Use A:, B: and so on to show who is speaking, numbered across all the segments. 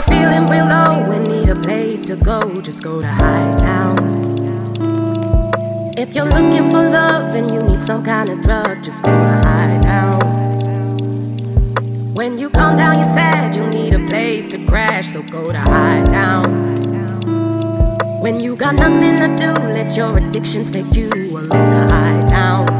A: drunk.
B: Feeling real low and need a place to go, just go to Hightown. If you're looking for love and you need some kind of drug, just go to Hightown. When you calm down, you're sad, you need a place to crash, so go to Hightown. When you got nothing to do, let your addictions take you along to Hightown.
C: Rise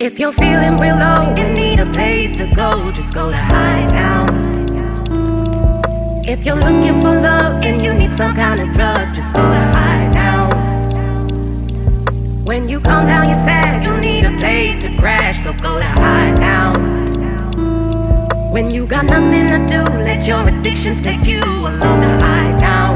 B: If you're feeling real low and need a place to go, just go to Hightown. If you're looking for love and you need some kind of drug, just go to Hightown. When you come down, you're sad, you need a place to crash, so go to Hightown. When you got nothing to do, let your addictions take you along to Hightown.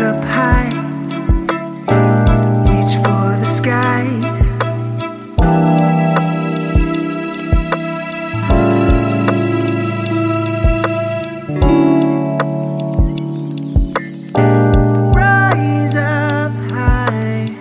B: up high, reach for the sky. Rise up high.